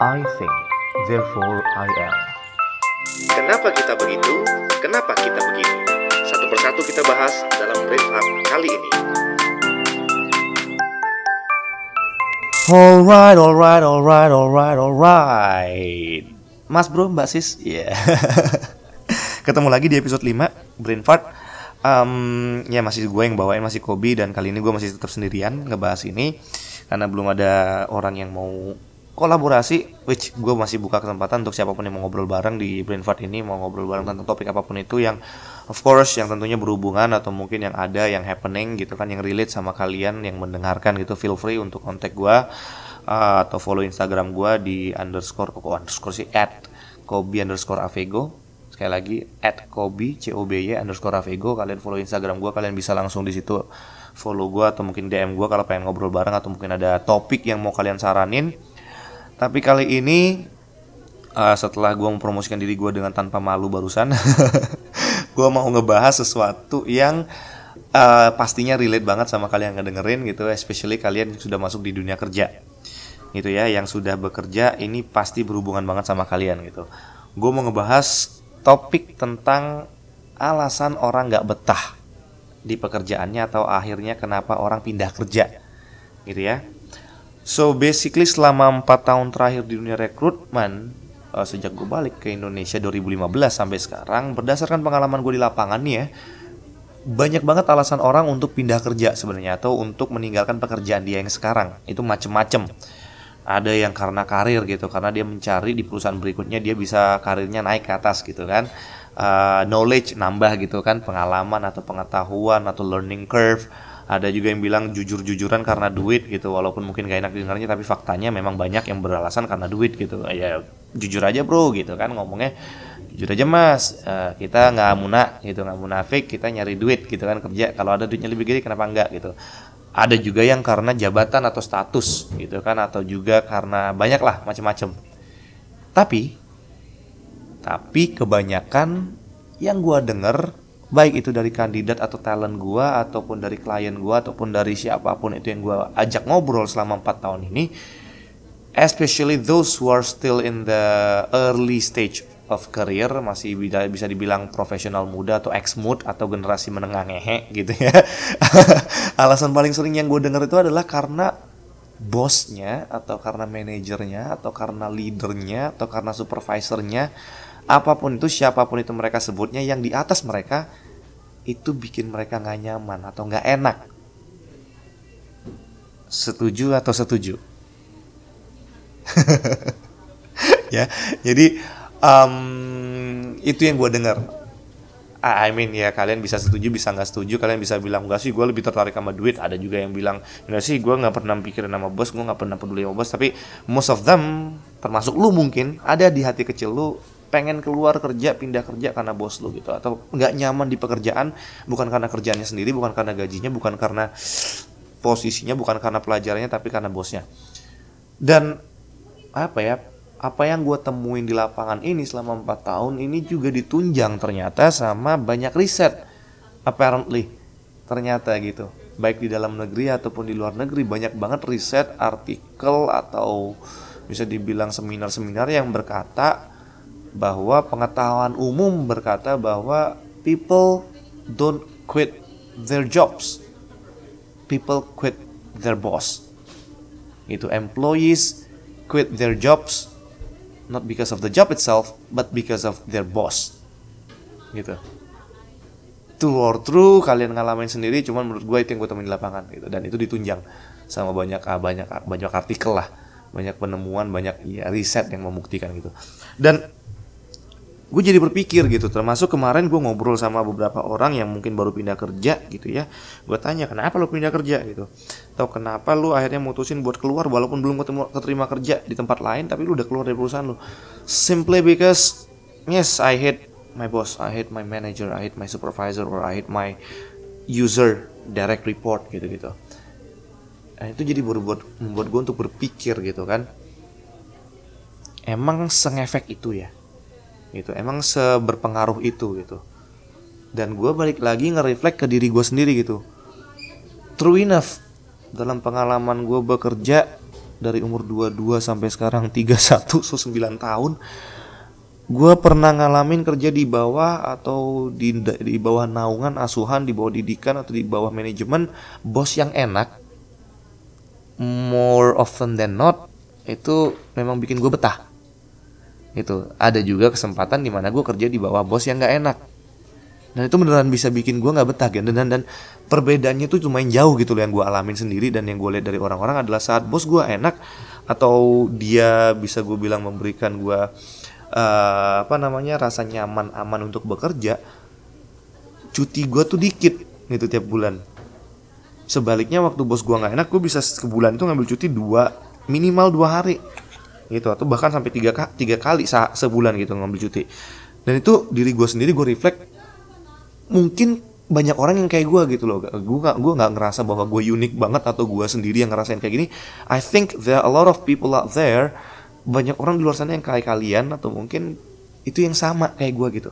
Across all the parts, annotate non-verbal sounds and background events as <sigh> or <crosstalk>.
I think, therefore I am. Kenapa kita begitu? Kenapa kita begini? Satu persatu kita bahas dalam Brain Hub kali ini. Alright, alright, alright, alright, alright. Mas bro, mbak sis, ya. Yeah. <laughs> Ketemu lagi di episode 5 Brain Fart. Um, ya masih gue yang bawain masih Kobi dan kali ini gue masih tetap sendirian ngebahas ini karena belum ada orang yang mau kolaborasi which gue masih buka kesempatan untuk siapa pun yang mau ngobrol bareng di Brain Fart ini mau ngobrol bareng tentang topik apa pun itu yang of course yang tentunya berhubungan atau mungkin yang ada yang happening gitu kan yang relate sama kalian yang mendengarkan gitu feel free untuk kontak gue uh, atau follow Instagram gue di underscore kok underscore sih? At kobi underscore avego. Sekali lagi at kobi c o b y underscore avego. Kalian follow Instagram gue kalian bisa langsung di situ follow gue atau mungkin DM gue kalau pengen ngobrol bareng atau mungkin ada topik yang mau kalian saranin tapi kali ini uh, setelah gue mempromosikan diri gue dengan tanpa malu barusan <laughs> gue mau ngebahas sesuatu yang uh, pastinya relate banget sama kalian yang ngedengerin gitu especially kalian yang sudah masuk di dunia kerja. Gitu ya yang sudah bekerja ini pasti berhubungan banget sama kalian gitu. Gue mau ngebahas topik tentang alasan orang nggak betah di pekerjaannya atau akhirnya kenapa orang pindah kerja. Gitu ya so basically selama 4 tahun terakhir di dunia rekrutmen uh, sejak gue balik ke Indonesia 2015 sampai sekarang berdasarkan pengalaman gue di lapangan nih ya banyak banget alasan orang untuk pindah kerja sebenarnya atau untuk meninggalkan pekerjaan dia yang sekarang. Itu macem-macem. Ada yang karena karir gitu karena dia mencari di perusahaan berikutnya dia bisa karirnya naik ke atas gitu kan. Uh, knowledge nambah gitu kan pengalaman atau pengetahuan atau learning curve ada juga yang bilang jujur-jujuran karena duit gitu walaupun mungkin gak enak dengarnya tapi faktanya memang banyak yang beralasan karena duit gitu. Ya jujur aja bro gitu kan ngomongnya jujur aja mas uh, kita nggak munak gitu nggak munafik kita nyari duit gitu kan kerja. Kalau ada duitnya lebih gede kenapa enggak gitu. Ada juga yang karena jabatan atau status gitu kan atau juga karena banyak lah macam-macam tapi tapi kebanyakan yang gua denger baik itu dari kandidat atau talent gua ataupun dari klien gua ataupun dari siapa pun itu yang gua ajak ngobrol selama 4 tahun ini especially those who are still in the early stage of career masih bisa dibilang profesional muda atau ex mood atau generasi menengah ngehe gitu ya. <laughs> Alasan paling sering yang gue denger itu adalah karena bosnya atau karena manajernya atau karena leadernya atau karena supervisornya apa pun itu siapa pun itu mereka sebutnya yang di atas mereka itu bikin mereka nggak nyaman atau nggak enak. Setuju atau setuju? <laughs> ya, jadi um, itu yang gue dengar I mean ya kalian bisa setuju bisa nggak setuju kalian bisa bilang enggak sih gue lebih tertarik sama duit ada juga yang bilang enggak sih gue nggak pernah pikirin nama bos gue nggak pernah peduli sama bos tapi most of them termasuk lu mungkin ada di hati kecil lu pengen keluar kerja pindah kerja karena bos lu gitu. Atau nggak nyaman di pekerjaan bukan karena kerjaannya sendiri bukan karena gajinya bukan karena posisinya bukan karena pelajarannya tapi karena bosnya. Dan apa ya apa yang gue temuin di lapangan ini selama 4 tahun ini juga ditunjang ternyata sama banyak riset apparently. Ternyata gitu. Baik di dalam negeri ataupun di luar negeri banyak banget riset artikel atau bisa dibilang seminar-seminar yang berkata bahwa pengetahuan umum berkata bahwa people don't quit their jobs. People quit their boss. Itu employees quit their jobs not because of the job itself but because of their boss. Gitu. True or true kalian ngalamin sendiri cuman menurut gue itu yang gue temuin di lapangan gitu. Dan itu ditunjang sama banyak ah, banyak ah, banyak artikel lah. Banyak penemuan banyak ya riset yang membuktikan gitu. Dan gue jadi berpikir gitu termasuk kemarin gue ngobrol sama beberapa orang yang mungkin baru pindah kerja gitu ya. Gue tanya kenapa lo pindah kerja? Gitu. Atau kenapa lo akhirnya mutusin buat keluar walaupun belum ketemu keterima kerja di tempat lain tapi lo udah keluar dari perusahaan lo simply because yes I hate my boss I hate my manager I hate my supervisor or I hate my user direct report gitu gitu nah, itu jadi buat membuat gue untuk berpikir gitu kan. Emang sengefek itu ya gitu. Emang seberpengaruh itu gitu. Dan gue balik lagi nge-reflect ke diri gue sendiri gitu. True enough dalam pengalaman gue bekerja dari umur 22 sampai sekarang 31 so 9 tahun gue pernah ngalamin kerja di bawah atau di di bawah naungan asuhan di bawah didikan atau di bawah manajemen bos yang enak more often than not itu memang bikin gue betah itu ada juga kesempatan di mana gue kerja di bawah bos yang nggak enak. Dan itu beneran bisa bikin gue nggak betah kan dan, dan perbedaannya tuh lumayan jauh gitu loh yang gue alamin sendiri dan yang gue lihat dari orang-orang adalah saat bos gue enak atau dia bisa gue bilang memberikan gue uh, apa namanya rasa nyaman aman untuk bekerja cuti gue tuh dikit gitu tiap bulan. Sebaliknya waktu bos gue nggak enak gue bisa sebulan itu ngambil cuti dua minimal dua hari gitu atau bahkan sampai tiga, tiga kali sebulan gitu ngambil cuti. Dan itu diri gue sendiri gue reflect mungkin banyak orang yang kayak gue gitu loh. Gue gak gue nggak ngerasa bahwa gue unik banget atau gue sendiri yang ngerasain kayak gini. I think there are a lot of people out there banyak orang di luar sana yang kayak kalian atau mungkin itu yang sama kayak gue gitu.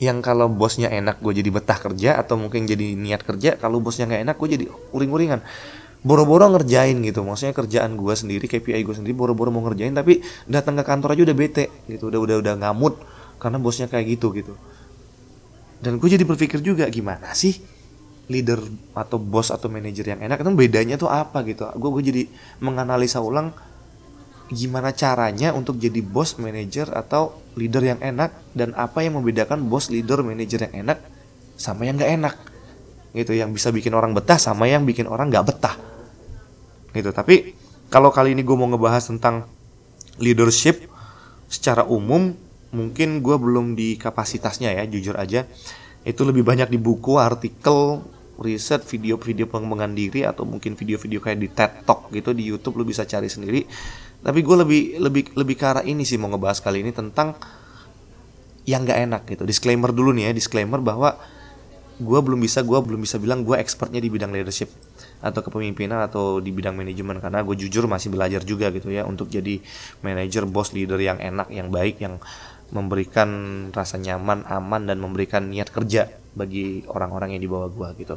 Yang kalau bosnya enak gue jadi betah kerja atau mungkin jadi niat kerja kalau bosnya nggak enak gue jadi uring-uringan boro-boro ngerjain gitu. Maksudnya kerjaan gue sendiri KPI gue sendiri boro-boro mau ngerjain tapi datang ke kantor aja udah bete gitu udah udah udah ngamut karena bosnya kayak gitu gitu. Dan gue jadi berpikir juga gimana sih leader atau bos atau manajer yang enak itu bedanya tuh apa gitu? Gue gue jadi menganalisa ulang gimana caranya untuk jadi bos, manajer atau leader yang enak dan apa yang membedakan bos, leader, manajer yang enak sama yang gak enak gitu yang bisa bikin orang betah sama yang bikin orang gak betah gitu. Tapi kalau kali ini gue mau ngebahas tentang leadership secara umum mungkin gue belum di kapasitasnya ya jujur aja. Itu lebih banyak di buku artikel riset video-video pengembangan diri atau mungkin video-video kayak di TED Talk gitu di YouTube lu bisa cari sendiri. Tapi gue lebih lebih lebih ke arah ini sih mau ngebahas kali ini tentang yang gak enak gitu. Disclaimer dulu nih ya disclaimer bahwa gue belum bisa gue belum bisa bilang gue expertnya di bidang leadership atau kepemimpinan atau di bidang manajemen. Karena gue jujur masih belajar juga gitu ya untuk jadi manajer bos leader yang enak yang baik yang memberikan rasa nyaman aman dan memberikan niat kerja bagi orang-orang yang di bawah gue gitu.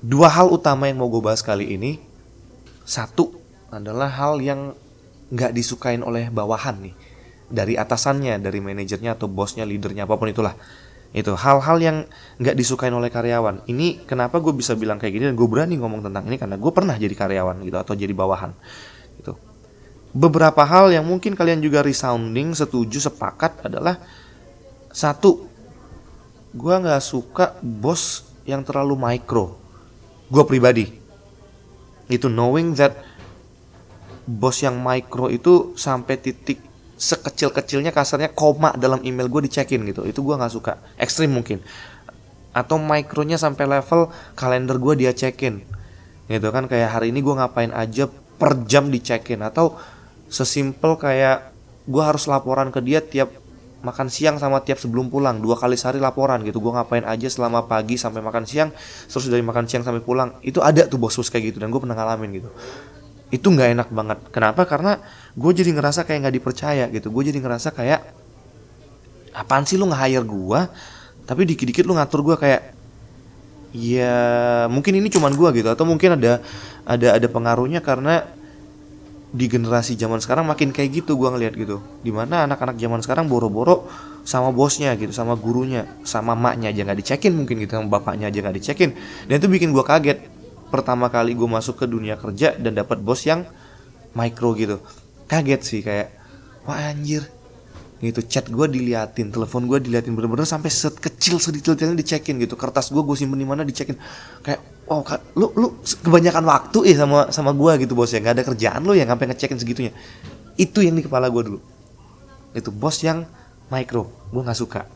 Dua hal utama yang mau gue bahas kali ini. Satu adalah hal yang nggak disukain oleh bawahan nih. Dari atasannya dari manajernya atau bosnya leadernya apa pun itulah itu hal-hal yang nggak disukain oleh karyawan. Ini kenapa gue bisa bilang kayak gini dan gue berani ngomong tentang ini? Karena gue pernah jadi karyawan gitu atau jadi bawahan itu beberapa hal yang mungkin kalian juga resounding setuju sepakat adalah satu gue nggak suka bos yang terlalu micro. Gue pribadi. Itu knowing that bos yang micro itu sampai titik sekecil-kecilnya kasarnya koma dalam email gue dicekin gitu. Itu gue nggak suka. Ekstrim mungkin. Atau mikronya sampai level kalender gue dia cekin. Gitu kan kayak hari ini gue ngapain aja per jam dicekin. Atau sesimpel kayak gue harus laporan ke dia tiap makan siang sama tiap sebelum pulang. Dua kali sehari laporan gitu. Gue ngapain aja selama pagi sampai makan siang terus dari makan siang sampai pulang. Itu ada tuh bos-bos kayak gitu dan gue pernah ngalamin gitu itu nggak enak banget. Kenapa? Karena gue jadi ngerasa kayak nggak dipercaya gitu. Gue jadi ngerasa kayak apaan sih lu nge-hire gue tapi dikit-dikit lu ngatur gue kayak ya mungkin ini cuman gue gitu. Atau mungkin ada ada ada pengaruhnya karena di generasi zaman sekarang makin kayak gitu gue ngeliat gitu. Di mana anak-anak zaman sekarang boro-boro sama bosnya gitu sama gurunya sama maknya aja nggak dicekin mungkin gitu sama bapaknya aja nggak dicekin dan itu bikin gue kaget pertama kali gue masuk ke dunia kerja dan dapat bos yang micro gitu. Kaget sih kayak wah anjir. Gitu chat gue diliatin telepon gue diliatin bener-bener sampai set kecil sedetail-detailnya dicekin gitu. Kertas gue gue simpen di mana dicekin. Kayak oh lu lu kebanyakan waktu ya sama sama gue gitu bos ya. Nggak ada kerjaan lu yang sampai ngecekin segitunya. Itu yang di kepala gue dulu. Itu bos yang micro gue nggak suka.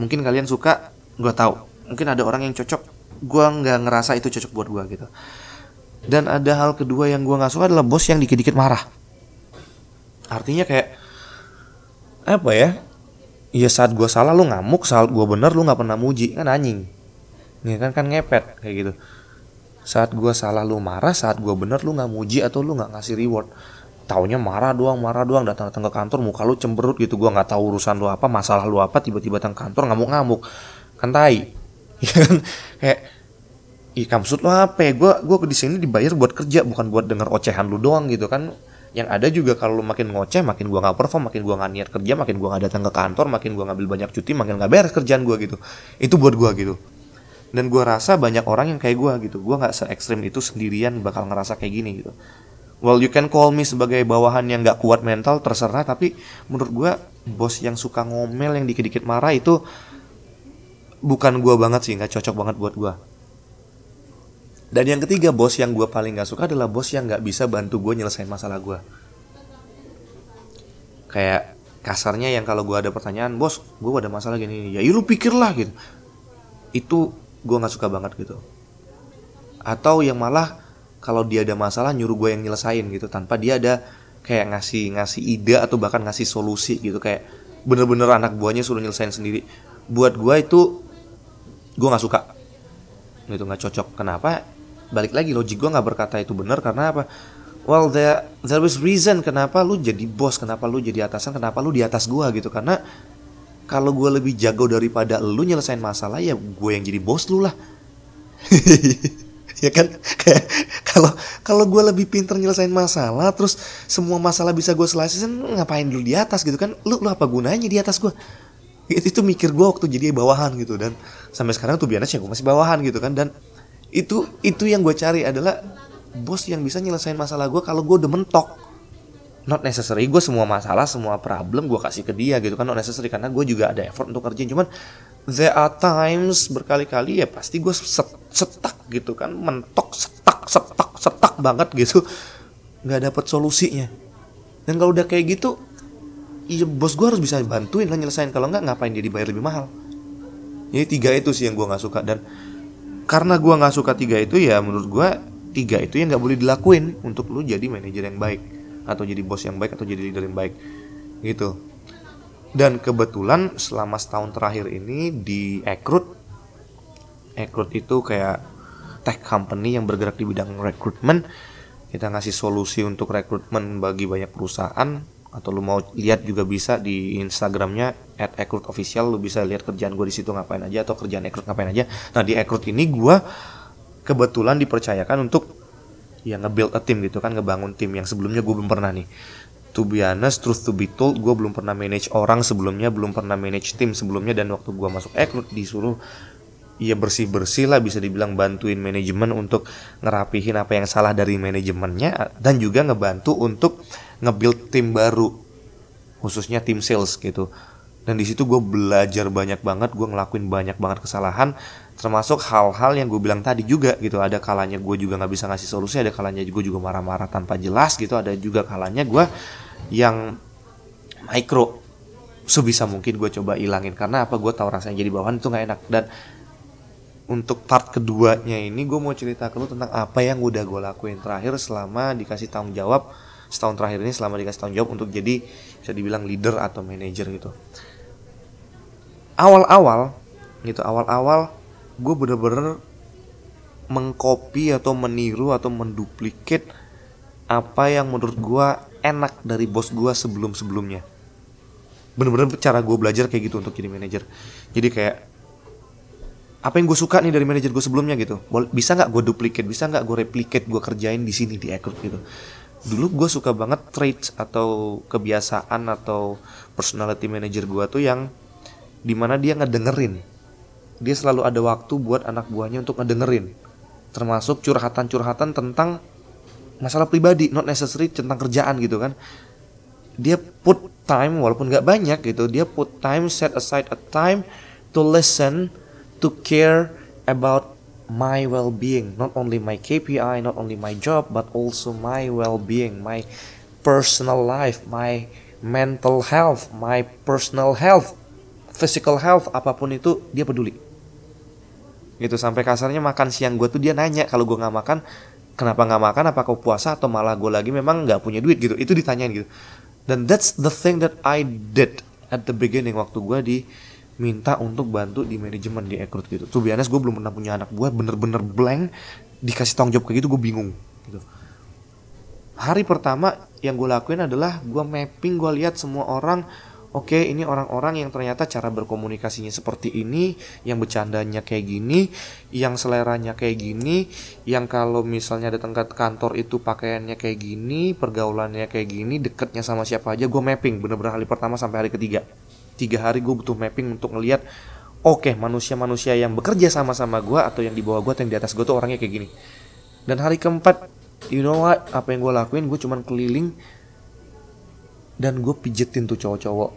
Mungkin kalian suka gue tahu. Mungkin ada orang yang cocok gue nggak ngerasa itu cocok buat gue gitu. Dan ada hal kedua yang gue nggak suka adalah bos yang dikit-dikit marah. Artinya kayak apa ya ya saat gue salah lu ngamuk saat gue bener lu nggak pernah muji kan anjing. Nih kan kan ngepet kayak gitu. Saat gue salah lu marah saat gue bener lu nggak muji atau lu nggak ngasih reward taunya marah doang marah doang datang datang ke kantor muka lu cemberut gitu gue nggak tahu urusan lu apa masalah lu apa tiba-tiba datang kantor ngamuk ngamuk kan tai. ya kan kayak Ih maksud lo apa ya? Gue gua di sini dibayar buat kerja bukan buat denger ocehan lu doang gitu kan. Yang ada juga kalau lu makin ngoceh, makin gua nggak perform, makin gua nggak niat kerja, makin gua nggak datang ke kantor, makin gua ngambil banyak cuti, makin nggak beres kerjaan gua gitu. Itu buat gua gitu. Dan gua rasa banyak orang yang kayak gua gitu. Gua nggak se ekstrim itu sendirian bakal ngerasa kayak gini gitu. Well you can call me sebagai bawahan yang nggak kuat mental terserah tapi menurut gua bos yang suka ngomel yang dikit-dikit marah itu bukan gua banget sih nggak cocok banget buat gua dan yang ketiga bos yang gue paling gak suka adalah bos yang gak bisa bantu gue nyelesain masalah gue. Kayak kasarnya yang kalau gue ada pertanyaan, bos, gue ada masalah gini, ya lu pikirlah gitu. Itu gue gak suka banget gitu. Atau yang malah kalau dia ada masalah nyuruh gue yang nyelesain gitu tanpa dia ada kayak ngasih ngasih ide atau bahkan ngasih solusi gitu kayak bener-bener anak buahnya suruh nyelesain sendiri. Buat gue itu gue nggak suka. Gitu nggak cocok. Kenapa? balik lagi logik gue nggak berkata itu benar karena apa? Well there there was reason kenapa lu jadi bos kenapa lu jadi atasan kenapa lu di atas gue gitu. Karena kalau gue lebih jago daripada lu nyelesain masalah ya gue yang jadi bos lu lah. <laughs> Ya kan? Kalau kalau gue lebih pinter nyelesain masalah terus semua masalah bisa gue selesaiin ngapain dulu di atas gitu kan? Lu lu apa gunanya di atas gue itu, itu mikir gue waktu jadi bawahan gitu dan sampai sekarang tuh biasanya gue masih bawahan gitu kan dan itu itu yang gue cari adalah bos yang bisa nyelesain masalah gue kalau gue udah mentok. Not necessary gue semua masalah semua problem gue kasih ke dia gitu kan not necessary karena gue juga ada effort untuk kerjain. Cuman there are times berkali-kali ya pasti gue set, setak gitu kan mentok setak setak setak banget gitu. Nggak dapet solusinya. Dan kalau udah kayak gitu iya bos gue harus bisa bantuin lah nyelesain. Kalau nggak ngapain dia dibayar lebih mahal? Ini tiga itu sih yang gue nggak suka. Dan karena gue nggak suka tiga itu ya menurut gue tiga itu yang nggak boleh dilakuin untuk lu jadi manajer yang baik atau jadi bos yang baik atau jadi leader yang baik. Gitu. Dan kebetulan selama setahun terakhir ini di Ekrut Ekrut itu kayak tech company yang bergerak di bidang rekrutmen kita ngasih solusi untuk rekrutmen bagi banyak perusahaan atau lu mau lihat juga bisa di Instagramnya at Ekrut Official lu bisa lihat kerjaan gue di situ ngapain aja atau kerjaan Ekrut ngapain aja. Nah di Ekrut ini gue kebetulan dipercayakan untuk ya nge-build a team gitu kan ngebangun tim yang sebelumnya gue belum pernah nih. To be honest, truth to be told, gue belum pernah manage orang sebelumnya, belum pernah manage tim sebelumnya, dan waktu gue masuk Ekrut disuruh ya bersih-bersih lah bisa dibilang bantuin manajemen untuk ngerapihin apa yang salah dari manajemennya dan juga ngebantu untuk nge-build tim baru khususnya tim sales gitu. Dan di situ gue belajar banyak banget gue ngelakuin banyak banget kesalahan termasuk hal-hal yang gue bilang tadi juga gitu. Ada kalanya gue juga nggak bisa ngasih solusi ada kalanya gue juga marah-marah tanpa jelas gitu. Ada juga kalanya gue yang micro sebisa mungkin gue coba ilangin. Karena apa? Gue tahu rasanya jadi bawahan itu nggak enak. Dan untuk part keduanya ini gue mau cerita ke lu tentang apa yang udah gue lakuin terakhir selama dikasih tanggung jawab setahun terakhir ini selama dikasih tanggung jawab untuk jadi bisa dibilang leader atau manager gitu. Awal-awal gitu awal-awal gue bener-bener mengcopy atau meniru atau menduplikat apa yang menurut gue enak dari bos gue sebelum-sebelumnya. Bener-bener cara gue belajar kayak gitu untuk jadi manajer jadi kayak apa yang gue suka nih dari manajer gue sebelumnya gitu. Bisa nggak gue duplikat bisa nggak gue replicate gue kerjain di sini di Ekrut gitu dulu gue suka banget traits atau kebiasaan atau personality manager gue tuh yang di mana dia ngedengerin. Dia selalu ada waktu buat anak buahnya untuk ngedengerin. Termasuk curhatan-curhatan tentang masalah pribadi not necessary tentang kerjaan gitu kan. Dia put time walaupun nggak banyak gitu dia put time set aside a time to listen to care about my well-being not only my KPI not only my job but also my well-being my personal life my mental health my personal health physical health apa pun itu dia peduli. Gitu sampai kasarnya makan siang gue tuh dia nanya kalau gue nggak makan kenapa nggak makan? Apa kau puasa atau malah gue lagi memang nggak punya duit? Gitu itu ditanyain gitu. Dan that's the thing that I did at the beginning waktu gue di minta untuk bantu di manajemen di Ekrut gitu. Tuh biasanya gue belum pernah punya anak gue bener-bener blank dikasih tanggung jawab kayak gitu gue bingung gitu. Hari pertama yang gue lakuin adalah gue mapping gue lihat semua orang oke ini orang-orang yang ternyata cara berkomunikasinya seperti ini, yang bercandanya kayak gini, yang seleranya kayak gini, yang kalau misalnya datang ke kantor itu pakaiannya kayak gini, pergaulannya kayak gini, deketnya sama siapa aja, gue mapping bener-bener hari pertama sampai hari ketiga. Tiga hari gue butuh mapping untuk ngeliat, oke manusia-manusia yang bekerja sama-sama gue atau yang di bawah gue atau yang di atas gue tuh orangnya kayak gini. Dan hari keempat, you know what, apa yang gue lakuin, gue cuman keliling dan gue pijetin tuh cowok-cowok.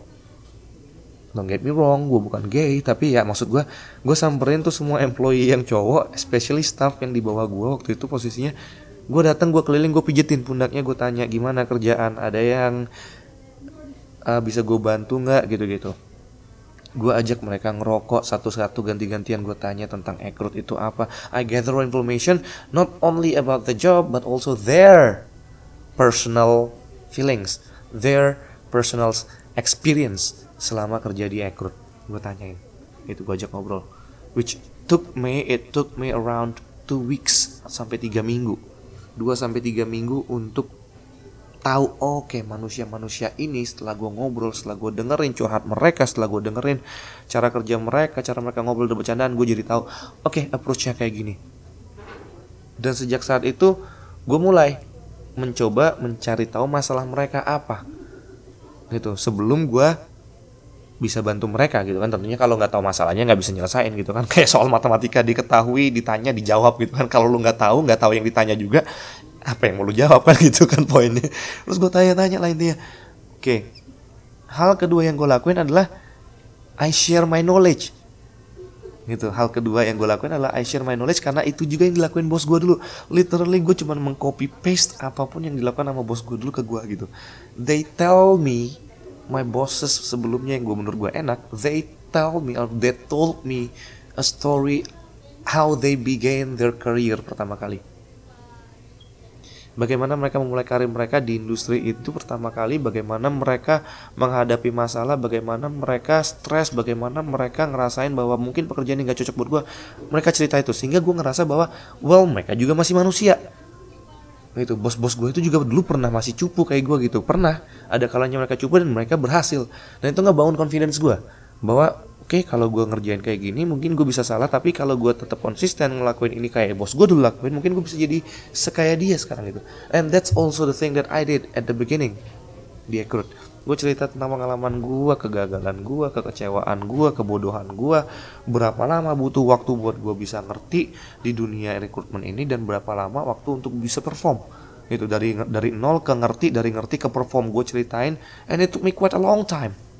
Don't get me wrong gue bukan gay tapi ya maksud gue gue samperin tuh semua employee yang cowok especially staff yang di bawah gue waktu itu posisinya. Gue datang gue keliling gue pijetin pundaknya gue tanya gimana kerjaan ada yang uh, bisa gue bantu nggak? gitu gitu gue ajak mereka ngerokok satu-satu ganti-gantian. Gue tanya tentang ekrut itu apa. I gather information not only about the job but also their personal feelings their personal experience selama kerja di Ekrut. Gue tanyain. Itu gue ajak ngobrol. Which took me it took me around two weeks sampai tiga minggu. Dua sampai tiga minggu untuk tahu oke okay, manusia-manusia ini setelah gue ngobrol setelah gue dengerin curhat mereka setelah gue dengerin cara kerja mereka cara mereka ngobrol dan bercandaan gue jadi tahu oke okay, approachnya kayak gini. Dan sejak saat itu gue mulai mencoba mencari tahu masalah mereka apa. Gitu sebelum gue bisa bantu mereka gitu kan. Tentunya kalau nggak tahu masalahnya nggak bisa nyelesain gitu kan. <laughs> Kayak soal matematika diketahui ditanya dijawab gitu kan. Kalau lu nggak tahu nggak tahu yang ditanya juga apa yang mau lu jawab kan <laughs> gitu kan poinnya. Terus gue tanya-tanya lah intinya. Oke hal kedua yang gue lakuin adalah I share my knowledge. Gitu hal kedua yang gue lakuin adalah I share my knowledge karena itu juga yang dilakuin bos gue dulu. Literally gue cuma mengcopy paste apa pun yang dilakukan sama bos gue dulu ke gue gitu. They tell me my bosses sebelumnya yang gue menurut gue enak they tell me or they told me a story how they began their career pertama kali bagaimana mereka memulai karir mereka di industri itu pertama kali, bagaimana mereka menghadapi masalah, bagaimana mereka stres, bagaimana mereka ngerasain bahwa mungkin pekerjaan ini gak cocok buat gue. Mereka cerita itu sehingga gue ngerasa bahwa, well mereka juga masih manusia. Itu bos-bos gue itu juga dulu pernah masih cupu kayak gue gitu, pernah ada kalanya mereka cupu dan mereka berhasil. Dan itu nggak bangun confidence gue bahwa okay, kalau gue ngerjain kayak gini mungkin gue bisa salah tapi kalau gue tetap konsisten ngelakuin ini kayak bos gue dulu lakuin mungkin gue bisa jadi sekaya dia sekarang gitu. And that's also the thing that I did at the beginning. Di Ekrut. Gue cerita tentang pengalaman gue kegagalan gue kekecewaan gue kebodohan gue berapa lama butuh waktu buat gue bisa ngerti di dunia rekrutmen ini dan berapa lama waktu untuk bisa perform. Itu dari dari nol ke ngerti dari ngerti ke perform gue ceritain and it took me quite a long time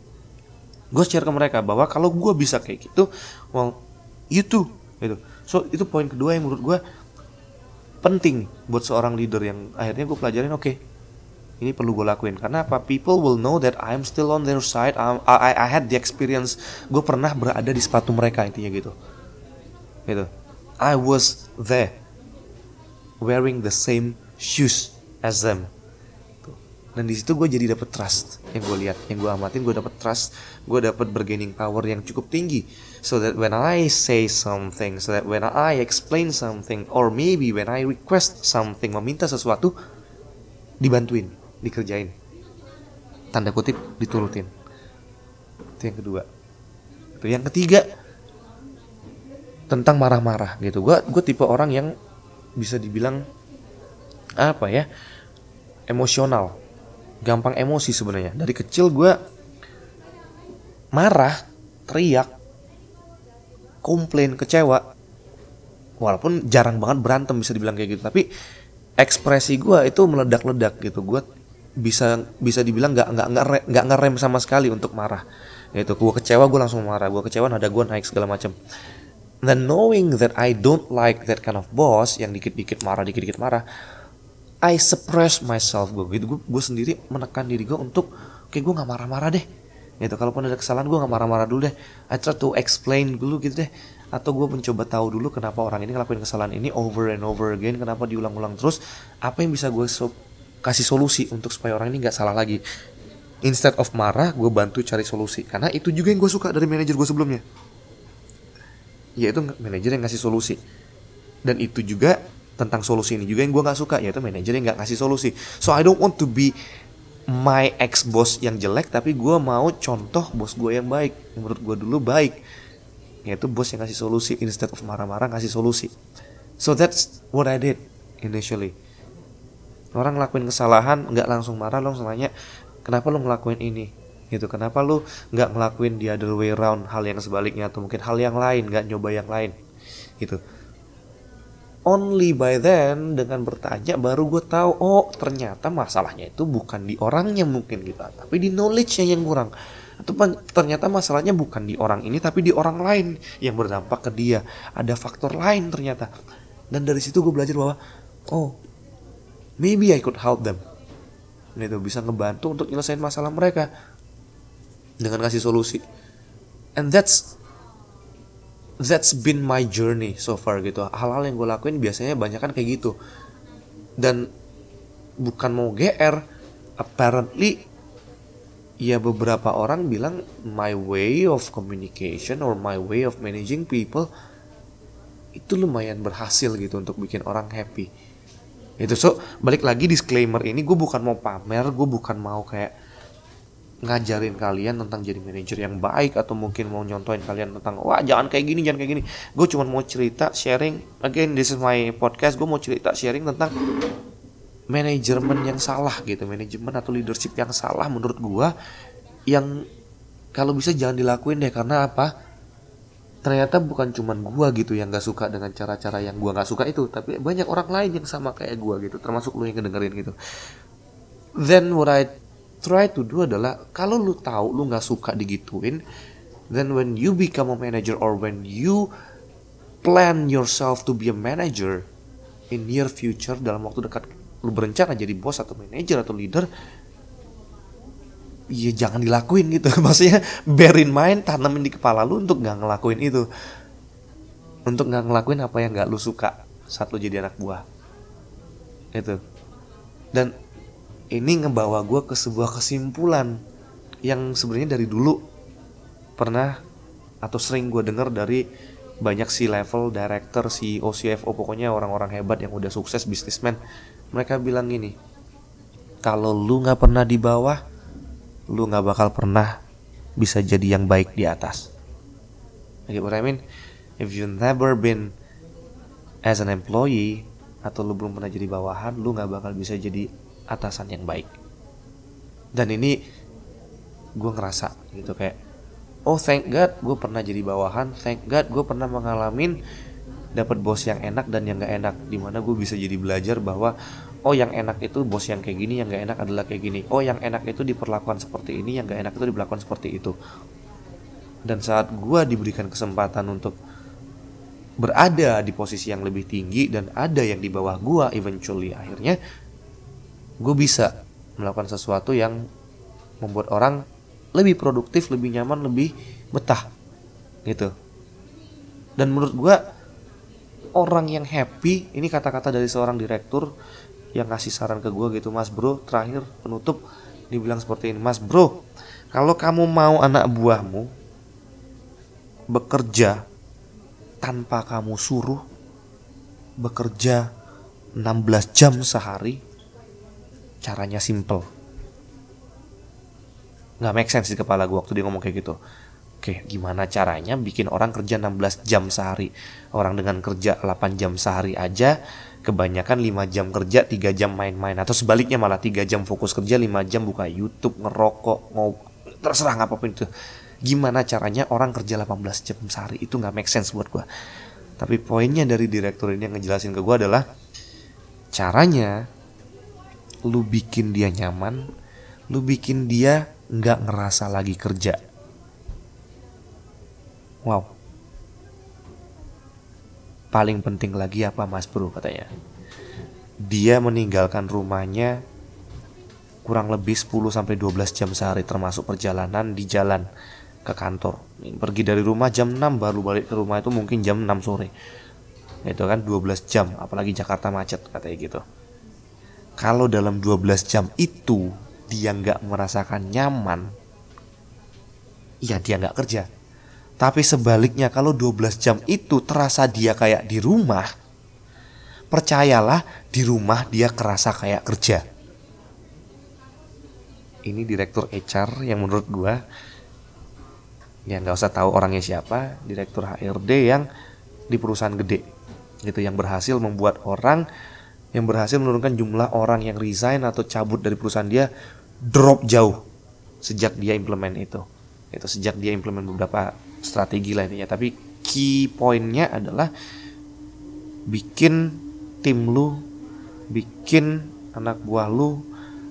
gue share ke mereka bahwa kalau gue bisa kayak gitu well you too gitu. So itu poin kedua yang menurut gue penting buat seorang leader yang akhirnya gue pelajarin oke okay, ini perlu gue lakuin. Karena apa? People will know that I'm still on their side. I'm, I, I had the experience gue pernah berada di sepatu mereka intinya gitu. Gitu. I was there wearing the same shoes as them dan di situ gue jadi dapet trust yang gue lihat yang gue amatin gue dapet trust gue dapet bargaining power yang cukup tinggi. So that when I say something so that when I explain something or maybe when I request something meminta sesuatu dibantuin dikerjain. Tanda kutip diturutin. Itu yang kedua. Itu yang ketiga. Tentang marah-marah gitu. Gue gue tipe orang yang bisa dibilang apa ya emosional gampang emosi sebenarnya. Dari kecil gue marah, teriak, komplain, kecewa. Walaupun jarang banget berantem bisa dibilang kayak gitu, tapi ekspresi gue itu meledak-ledak gitu. Gue bisa bisa dibilang nggak nggak nggak ngerem sama sekali untuk marah. Itu gue kecewa gue langsung marah. Gue kecewa nada gue naik segala macam. Then knowing that I don't like that kind of boss yang dikit-dikit marah, dikit-dikit marah, I suppress myself. Gue gitu gue, gue sendiri menekan diri gue untuk oke gue nggak marah-marah deh. Gitu kalaupun ada kesalahan gue nggak marah-marah dulu deh. I try to explain dulu gitu deh. Atau gue mencoba tahu dulu kenapa orang ini ngelakuin kesalahan ini over and over again kenapa diulang-ulang terus. Apa yang bisa gue so kasih solusi untuk supaya orang ini nggak salah lagi? Instead of marah gue bantu cari solusi. Karena itu juga yang gue suka dari manajer gue sebelumnya. Yaitu manajer yang ngasih solusi. Dan itu juga tentang solusi ini. Juga yang gue nggak suka yaitu manajer yang nggak ngasih solusi. So I don't want to be my ex boss yang jelek tapi gue mau contoh bos gue yang baik menurut gue dulu baik. Yaitu bos yang ngasih solusi instead of marah-marah ngasih solusi. So that's what I did initially. Orang ngelakuin kesalahan nggak langsung marah langsung nanya kenapa lo ngelakuin ini? Gitu kenapa lu nggak ngelakuin the other way around hal yang sebaliknya atau mungkin hal yang lain nggak nyoba yang lain? Gitu only by then dengan bertanya baru gue tahu oh ternyata masalahnya itu bukan di orangnya mungkin gitu tapi di knowledge-nya yang kurang. Atau ternyata masalahnya bukan di orang ini tapi di orang lain yang berdampak ke dia. Ada faktor lain ternyata. Dan dari situ gue belajar bahwa oh maybe I could help them. Dan itu bisa ngebantu untuk nyelesain masalah mereka dengan ngasih solusi. And that's that's been my journey so far gitu. Hal-hal yang gue lakuin biasanya banyak kan kayak gitu. Dan bukan mau gr apparently ya beberapa orang bilang my way of communication or my way of managing people itu lumayan berhasil gitu untuk bikin orang happy. Itu so balik lagi disclaimer ini gue bukan mau pamer gue bukan mau kayak ngajarin kalian tentang jadi manajer yang baik atau mungkin mau nyontoin kalian tentang wah jangan kayak gini jangan kayak gini. Gue cuma mau cerita sharing again this is my podcast gue mau cerita sharing tentang manajemen yang salah gitu manajemen atau leadership yang salah menurut gue yang kalau bisa jangan dilakuin deh karena apa? Ternyata bukan cuman gue gitu yang gak suka dengan cara-cara yang gue gak suka itu tapi banyak orang lain yang sama kayak gue gitu termasuk lu yang kedengerin gitu. Then what I try to do adalah kalau lu tahu lu nggak suka digituin then when you become a manager or when you plan yourself to be a manager in near future dalam waktu dekat lu berencana jadi bos atau manager atau leader ya jangan dilakuin gitu. <laughs> Maksudnya bear in mind tanamin di kepala lu untuk nggak ngelakuin itu. Untuk nggak ngelakuin apa yang nggak lu suka saat lu jadi anak buah. Itu. Dan ini ngebawa gue ke sebuah kesimpulan yang sebenarnya dari dulu pernah atau sering gue dengar dari banyak si level director, CEO, CFO pokoknya orang-orang hebat yang udah sukses bisnismen. Mereka bilang gini kalau lu nggak pernah di bawah lu nggak bakal pernah bisa jadi yang baik di atas. Gitu what I mean? If you never been as an employee atau lu belum pernah jadi bawahan lu nggak bakal bisa jadi atasan yang baik. Dan ini gue ngerasa gitu kayak oh thank God gue pernah jadi bawahan thank God gue pernah mengalami dapat bos yang enak dan yang gak enak. Di mana gue bisa jadi belajar bahwa oh yang enak itu bos yang kayak gini yang gak enak adalah kayak gini. Oh yang enak itu diperlakukan seperti ini yang gak enak itu diperlakukan seperti itu. Dan saat gue diberikan kesempatan untuk berada di posisi yang lebih tinggi dan ada yang di bawah gue eventually akhirnya gue bisa melakukan sesuatu yang membuat orang lebih produktif, lebih nyaman, lebih betah gitu. Dan menurut gue orang yang happy ini kata-kata dari seorang direktur yang ngasih saran ke gue gitu, Mas Bro. Terakhir penutup dibilang seperti ini, Mas Bro. Kalau kamu mau anak buahmu bekerja tanpa kamu suruh bekerja 16 jam sehari caranya simple nggak make sense di kepala gue waktu dia ngomong kayak gitu Oke, gimana caranya bikin orang kerja 16 jam sehari? Orang dengan kerja 8 jam sehari aja, kebanyakan 5 jam kerja, 3 jam main-main. Atau sebaliknya malah 3 jam fokus kerja, 5 jam buka YouTube, ngerokok, ngob terserah apa pun itu. Gimana caranya orang kerja 18 jam sehari? Itu nggak make sense buat gue. Tapi poinnya dari direktur ini yang ngejelasin ke gue adalah, caranya lu bikin dia nyaman, lu bikin dia nggak ngerasa lagi kerja. Wow. Paling penting lagi apa mas bro katanya. Dia meninggalkan rumahnya kurang lebih 10 sampai 12 jam sehari termasuk perjalanan di jalan ke kantor. Pergi dari rumah jam 6 baru balik ke rumah itu mungkin jam 6 sore. Itu kan 12 jam apalagi Jakarta macet katanya gitu kalau dalam 12 jam itu dia nggak merasakan nyaman, ya dia nggak kerja. Tapi sebaliknya kalau 12 jam itu terasa dia kayak di rumah, percayalah di rumah dia kerasa kayak kerja. ini direktur HR yang menurut gue ya nggak usah tahu orangnya siapa direktur HRD yang di perusahaan gede gitu yang berhasil membuat orang yang berhasil menurunkan jumlah orang yang resign atau cabut dari perusahaan dia drop jauh sejak dia implement itu. Itu sejak dia implement beberapa strategi lainnya tapi key pointnya adalah bikin tim lu bikin anak buah lu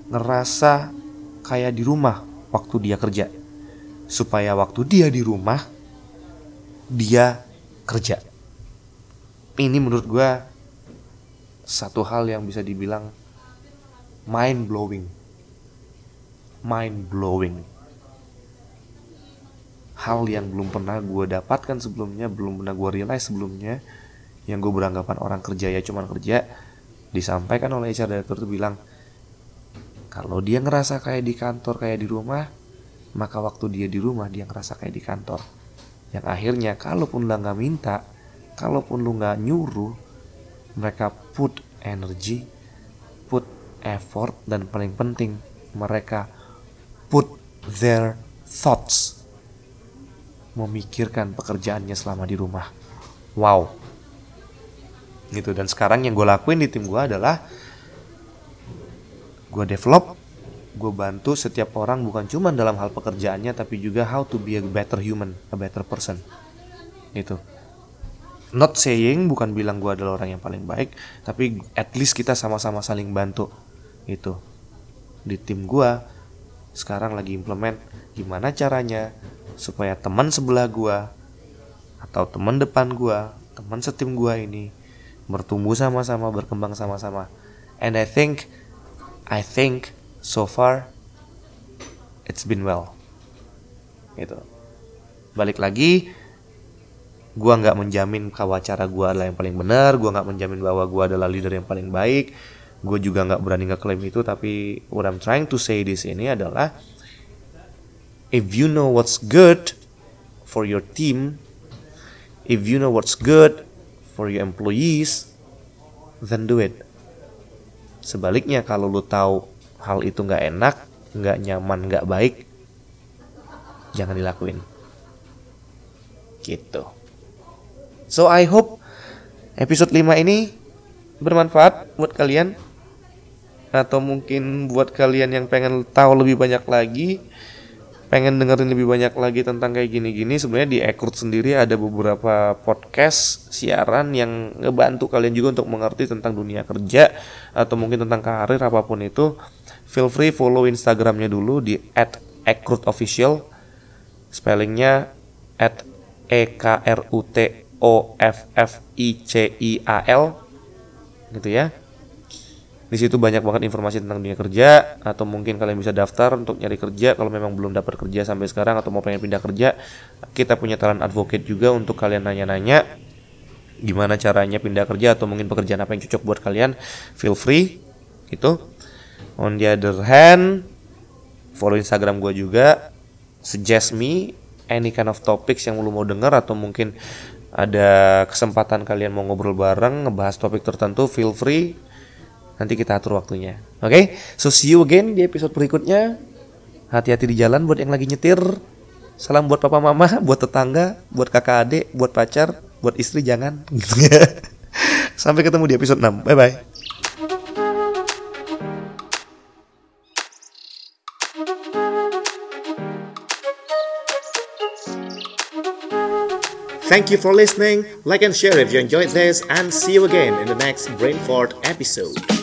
ngerasa kayak di rumah waktu dia kerja. Supaya waktu dia di rumah dia kerja. Ini menurut gue satu hal yang bisa dibilang mind blowing. Mind blowing. Hal yang belum pernah gue dapatkan sebelumnya, belum pernah gue realize sebelumnya, yang gue beranggapan orang kerja ya cuman kerja, disampaikan oleh HR director itu bilang, kalau dia ngerasa kayak di kantor kayak di rumah, maka waktu dia di rumah dia ngerasa kayak di kantor. Yang akhirnya kalaupun lu nggak minta, kalaupun lu nggak nyuruh, mereka put energy, put effort dan paling penting mereka put their thoughts memikirkan pekerjaannya selama di rumah. Wow. Gitu dan sekarang yang gue lakuin di tim gue adalah gue develop gue bantu setiap orang bukan cuma dalam hal pekerjaannya tapi juga how to be a better human, a better person. Itu. Not saying bukan bilang gue adalah orang yang paling baik, tapi at least kita sama-sama saling bantu. Itu. Di tim gue sekarang lagi implement gimana caranya supaya teman sebelah gue atau teman depan gue, teman setim gue ini bertumbuh sama-sama, berkembang sama-sama. And I think I think so far it's been well gitu balik lagi gua nggak menjamin bahwa cara gua adalah yang paling benar gua nggak menjamin bahwa gua adalah leader yang paling baik gue juga nggak berani ngeklaim itu tapi what I'm trying to say di sini adalah if you know what's good for your team if you know what's good for your employees then do it sebaliknya kalau lu tahu hal itu nggak enak, nggak nyaman, nggak baik, jangan dilakuin. Gitu. So I hope episode 5 ini bermanfaat buat kalian. Atau mungkin buat kalian yang pengen tahu lebih banyak lagi pengen dengerin lebih banyak lagi tentang kayak gini-gini sebenarnya di Ekrut sendiri ada beberapa podcast siaran yang ngebantu kalian juga untuk mengerti tentang dunia kerja atau mungkin tentang karir apa pun itu. Feel free follow Instagramnya dulu di @ekrutofficial spellingnya at e k r u t o f f i c i a l gitu ya di situ banyak banget informasi tentang dunia kerja atau mungkin kalian bisa daftar untuk nyari kerja kalau memang belum dapat kerja sampai sekarang atau mau pengen pindah kerja. Kita punya talent advocate juga untuk kalian nanya-nanya gimana caranya pindah kerja atau mungkin pekerjaan apa yang cocok buat kalian. Feel free itu. On the other hand, follow Instagram gue juga. Suggest me any kind of topics yang lu mau denger atau mungkin ada kesempatan kalian mau ngobrol bareng ngebahas topik tertentu feel free Nanti kita atur waktunya. Oke, okay? so see you again di episode berikutnya. Hati-hati di jalan buat yang lagi nyetir. Salam buat papa mama, <laughs> buat tetangga, buat kakak adik, buat pacar, buat istri jangan. <laughs> Sampai ketemu di episode 6. Bye bye. Thank you for listening. Like and share if you enjoyed this, and see you again in the next Brainfort episode.